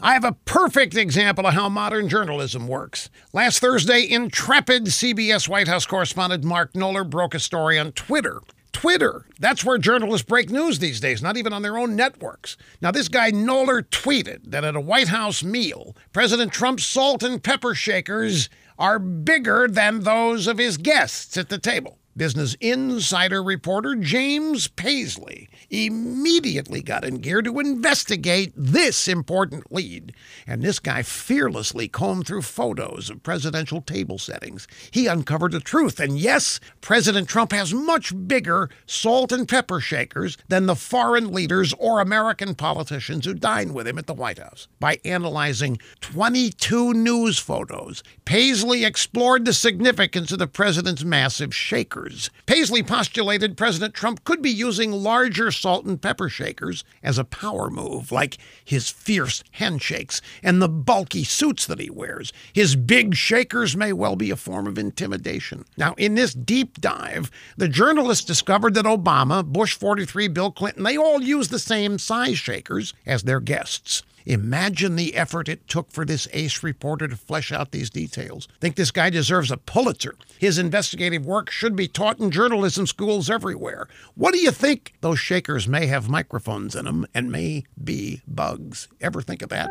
I have a perfect example of how modern journalism works. Last Thursday, intrepid CBS White House correspondent Mark Knoller broke a story on Twitter. Twitter. That's where journalists break news these days, not even on their own networks. Now, this guy Knoller tweeted that at a White House meal, President Trump's salt and pepper shakers are bigger than those of his guests at the table. Business Insider reporter James Paisley immediately got in gear to investigate this important lead. And this guy fearlessly combed through photos of presidential table settings. He uncovered the truth. And yes, President Trump has much bigger salt and pepper shakers than the foreign leaders or American politicians who dine with him at the White House. By analyzing 22 news photos, Paisley explored the significance of the president's massive shakers. Paisley postulated President Trump could be using larger salt and pepper shakers as a power move, like his fierce handshakes and the bulky suits that he wears. His big shakers may well be a form of intimidation. Now, in this deep dive, the journalists discovered that Obama, Bush 43, Bill Clinton, they all use the same size shakers as their guests. Imagine the effort it took for this ace reporter to flesh out these details. Think this guy deserves a Pulitzer. His investigative work should be taught in journalism schools everywhere. What do you think? Those shakers may have microphones in them and may be bugs. Ever think of that?